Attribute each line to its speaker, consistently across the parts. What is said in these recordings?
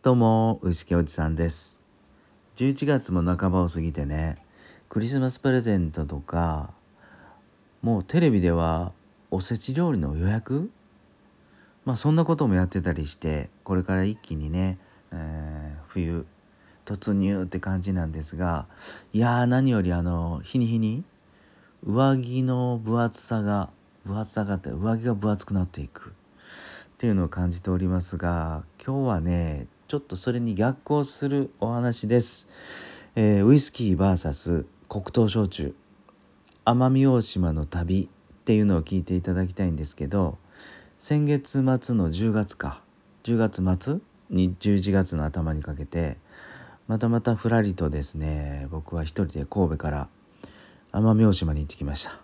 Speaker 1: どうも、ウイスキーおじさんです。11月も半ばを過ぎてね、クリスマスプレゼントとか、もうテレビではおせち料理の予約？まあそんなこともやってたりして、これから一気にね、えー冬突入って感じなんですが、いやー何よりあの、日に日に上着の分厚さが、分厚さがあって上着が分厚くなっていく。っていうのを感じておりますが今日はねちょっとそれに逆行するお話です、えーウイスキー VS 黒糖焼酎。奄美大島の旅っていうのを聞いていただきたいんですけど先月末の10月か。10月末に11月の頭にかけてまたまたふらりとですね僕は一人で神戸から奄美大島に行ってきました。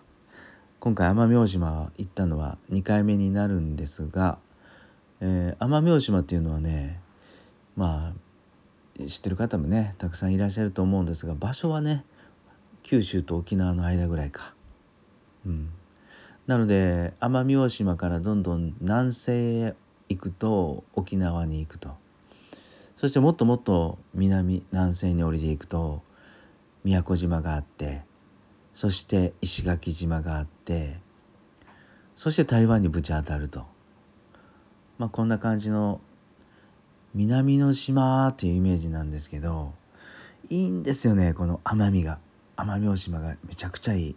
Speaker 1: 今回奄美大島行ったのは2回目になるんですが、えー奄美大島っていうのはねまあ知ってる方もねたくさんいらっしゃると思うんですが場所はね九州と沖縄の間ぐらいか。うん、なので奄美大島からどんどん南西へ行くと沖縄に行くと。そしてもっともっと南南西に降りていくと宮古島があってそして石垣島があってそして台湾にぶち当たると。まあこんな感じの南の島っていうイメージなんですけどいいんですよねこの奄美が。奄美大島がめちゃくちゃいい、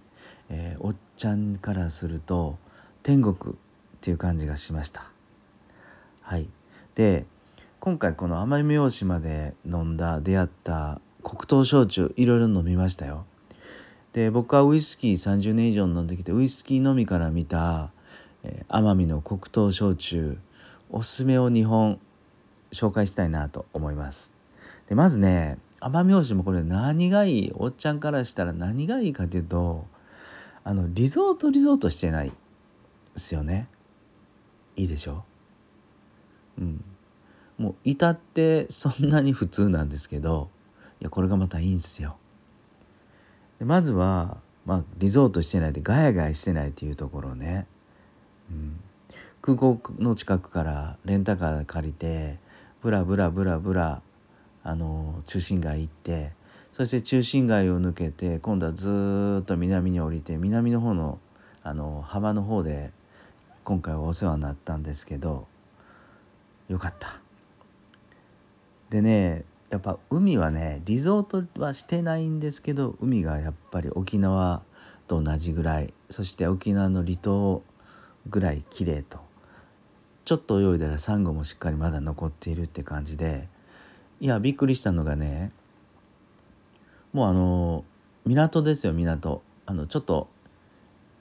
Speaker 1: えーおっちゃんからすると天国っていう感じがしました。はい。で今回この奄美大島で飲んだ出会った黒糖焼酎いろいろ飲みましたよ。で僕はウイスキー30年以上飲んできてウイスキーのみから見た、えー奄美の黒糖焼酎おすすめを2本紹介したいなと思います。でまずね奄美大島これ何がいい？おっちゃんからしたら何がいいかというとあのリゾートリゾートしてないですよね。いいでしょ？うん。もう至ってそんなに普通なんですけどいやこれがまたいいんですよ。でまずは、まあ、リゾートしてないでガヤガヤしてないっていうところね、うん、空港の近くからレンタカー借りてブラブラブラブラあの中心街行ってそして中心街を抜けて今度はずっと南に降りて南の方のあの浜の方で今回はお世話になったんですけどよかった。でねやっぱ海はねリゾートはしてないんですけど海がやっぱり沖縄と同じぐらいそして沖縄の離島ぐらい綺麗とちょっと泳いだらサンゴもしっかりまだ残っているって感じでいやびっくりしたのがねもうあの港ですよ港。あのちょっと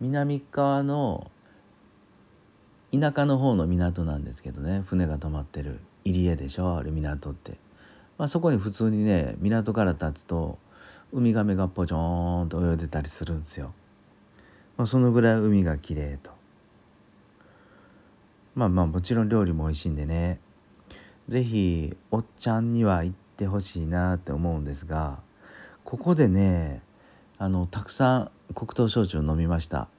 Speaker 1: 南側の田舎の方の港なんですけどね船が止まってる入り江でしょあれ港って、まあ、そこに普通にね港から立つとウミガメがポチョーンと泳いでたりするんですよ、まあ、そのぐらい海が綺麗と。まあまあもちろん料理も美味しいんでね。是非おっちゃんには行ってほしいなって思うんですがここでねあのたくさん黒糖焼酎を飲みました。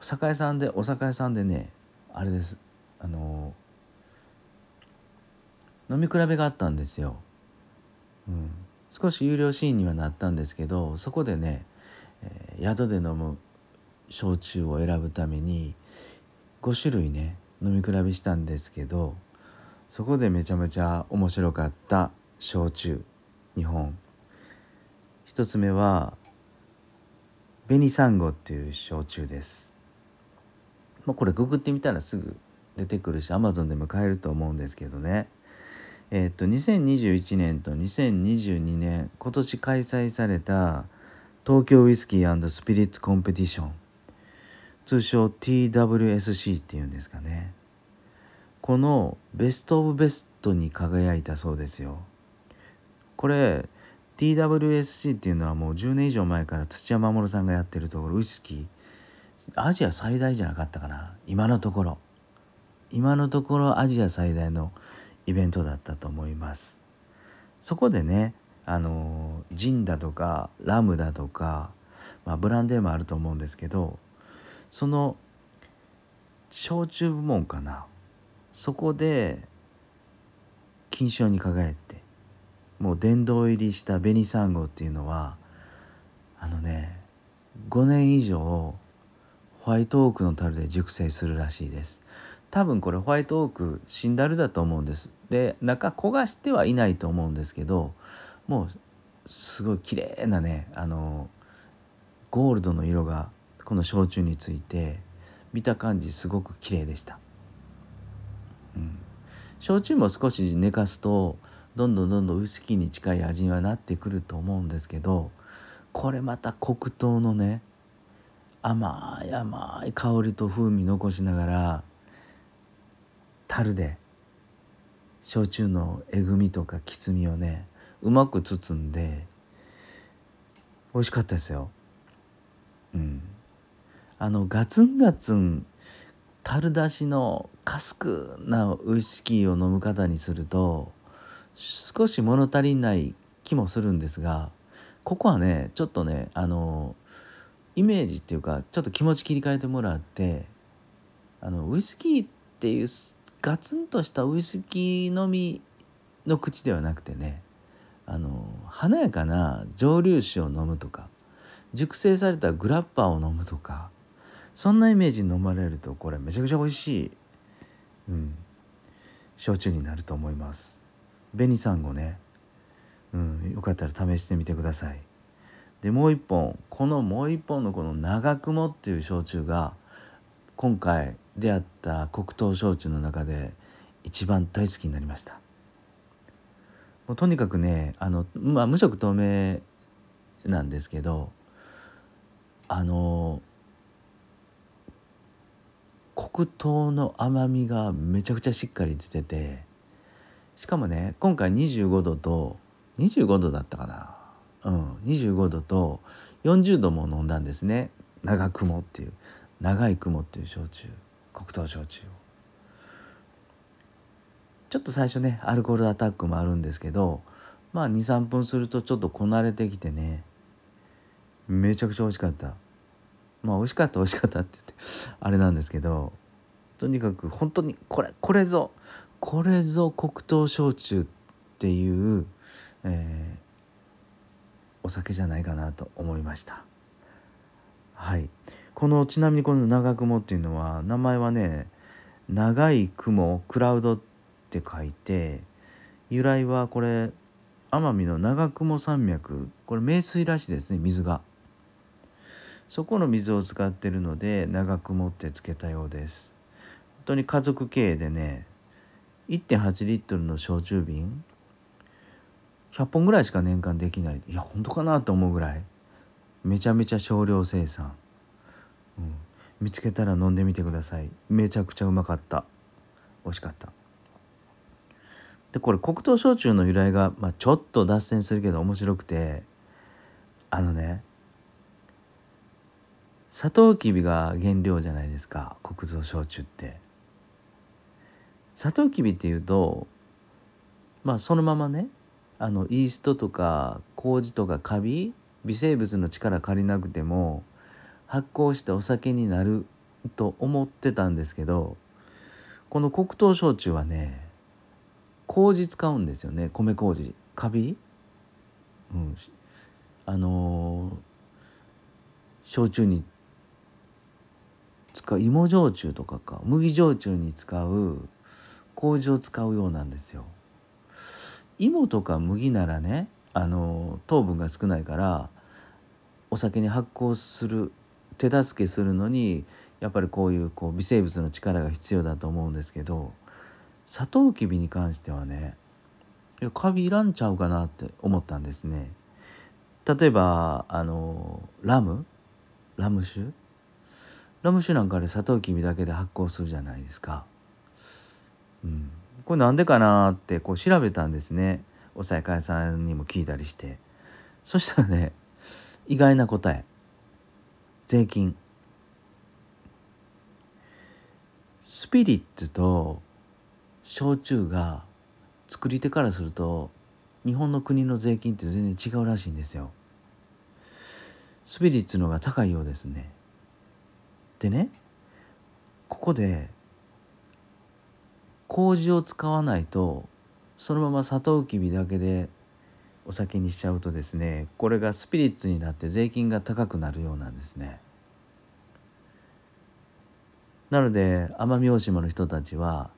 Speaker 1: お酒屋さんでお酒屋さんでねあれです。あの飲み比べがあったんですよ、うん、少し有料シーンにはなったんですけどそこでね、えー宿で飲む焼酎を選ぶために5種類ね飲み比べしたんですけどそこでめちゃめちゃ面白かった焼酎2本。一つ目は紅サンゴっていう焼酎です。まあこれググってみたらすぐ出てくるし Amazon でも買えると思うんですけどね。えっと2021年と2022年今年開催された東京ウイスキースピリッツコンペティション。通称 TWSC っていうんですかね。このベスト・オブ・ベストに輝いたそうですよ。これ TWSC っていうのはもう10年以上前から土屋守さんがやってるところウイスキー。アジア最大じゃなかったかな今のところ。今のところアジア最大のイベントだったと思います。そこでねあのジンだとかラムだとか、まあ、ブランデーもあると思うんですけどその焼酎部門かな。そこで金賞に輝いてもう殿堂入りした紅サンゴっていうのはあのね5年以上ホワイトオークの樽で熟成するらしいです。多分これホワイトオークシンダルだと思うんです。で中焦がしてはいないと思うんですけどもうすごい綺麗なねあのゴールドの色がこの焼酎について見た感じすごく綺麗でした、うん、焼酎も少し寝かすとどんどんどんどんウイスキーに近い味にはなってくると思うんですけどこれまた黒糖のね甘い甘い香りと風味残しながら樽で焼酎のえぐみとかきつみをねうまく包んで美味しかったですよ。うん、あのガツンガツン樽出しのカスクなウイスキーを飲む方にすると少し物足りない気もするんですがここはねちょっとねあのイメージっていうかちょっと気持ち切り替えてもらってあのウイスキーっていうガツンとしたウイスキー飲みの口ではなくてねあの華やかな蒸留酒を飲むとか熟成されたグラッパーを飲むとかそんなイメージに飲まれるとこれめちゃくちゃ美味しい、うん、焼酎になると思います。紅サンゴね、うん、よかったら試してみてください。でもう一本このもう一本のこの長雲っていう焼酎が今回出会った黒糖焼酎の中で一番大好きになりました。もうとにかくねあの、まあ、無色透明なんですけどあの黒糖の甘みがめちゃくちゃしっかり出ててしかもね今回25度と25度だったかな。うん25度と40度も飲んだんですね。長雲っていう長い雲っていう焼酎黒糖焼酎を。ちょっと最初ねアルコールアタックもあるんですけどまあ23分するとちょっとこなれてきてねめちゃくちゃ美味しかった。まあ美味しかった美味しかったって言ってあれなんですけどとにかく本当にこれこれぞこれぞ黒糖焼酎っていう、えー、お酒じゃないかなと思いました。はい。このちなみにこの長雲っていうのは名前はね長い雲クラウドって書いて由来はこれ奄美の長雲山脈これ名水らしいですね水が。そこの水を使ってるので長雲ってつけたようです。当に家族経営でね1.8リットルの焼酎瓶100本ぐらいしか年間できない。いや本当かなと思うぐらい。めちゃめちゃ少量生産、うん、見つけたら飲んでみてください。めちゃくちゃうまかった。美味しかった。でこれ黒糖焼酎の由来が、まあ、ちょっと脱線するけど面白くてあのねサトウキビが原料じゃないですか。黒糖焼酎って。サトウキビっていうとまあそのままねあのイーストとか麹とかカビ微生物の力借りなくても発酵してお酒になると思ってたんですけどこの黒糖焼酎はね麹使うんですよね米麹。カビ？うん。あのー、焼酎に使う芋焼酎とかか。麦焼酎に使う麹を使うようなんですよ。芋とか麦ならねあの糖分が少ないからお酒に発酵する手助けするのにやっぱりこういうこう微生物の力が必要だと思うんですけどサトウキビに関してはねいやカビいらんちゃうかなって思ったんですね。例えばあのラム？ラム酒？ラム酒なんかでサトウキビだけで発酵するじゃないですか。これなんでかなってこう調べたんですね。お酒屋さんにも聞いたりして。そしたらね意外な答え。税金。スピリッツと焼酎が作り手からすると日本の国の税金って全然違うらしいんですよ。スピリッツの方が高いようですね。でねここで麹を使わないとそのままサトウキビだけでお酒にしちゃうとですねこれがスピリッツになって税金が高くなるようなんですね。なので奄美大島の人たちは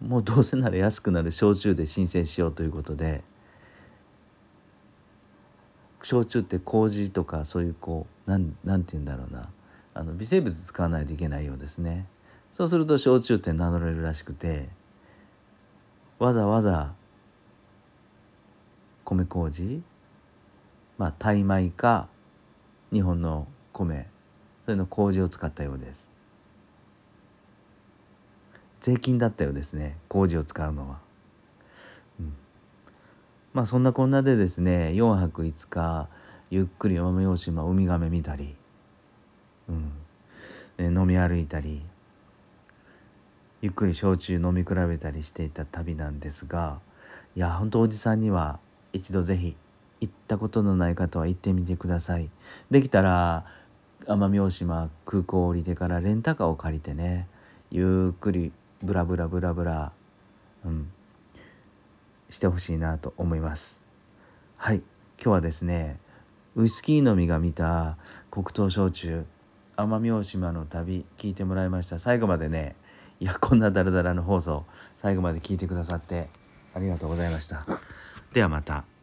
Speaker 1: もうどうせなら安くなる焼酎で申請しようということで焼酎って麹とかそういうこうなんなんて言うんだろうなあの微生物使わないといけないようですね。そうすると焼酎って名乗れるらしくてわざわざ米麹まあタイ米か日本の米それの麹を使ったようです。税金だったようですね麹を使うのは、うん、まあそんなこんなでですね4泊5日ゆっくり奄美大島ウミガメ見たり、うん、飲み歩いたりゆっくり焼酎飲み比べたりしていた旅なんですがいや本当おじさんには一度ぜひ行ったことのない方は行ってみてください。できたら奄美大島空港を降りてからレンタカーを借りてねゆっくりブラブラブラブラ、うん、してほしいなと思います。はい今日はですねウイスキー飲みが見た黒糖焼酎奄美大島の旅聞いてもらいました最後までねいやこんなダラダラの放送最後まで聞いてくださってありがとうございましたではまた。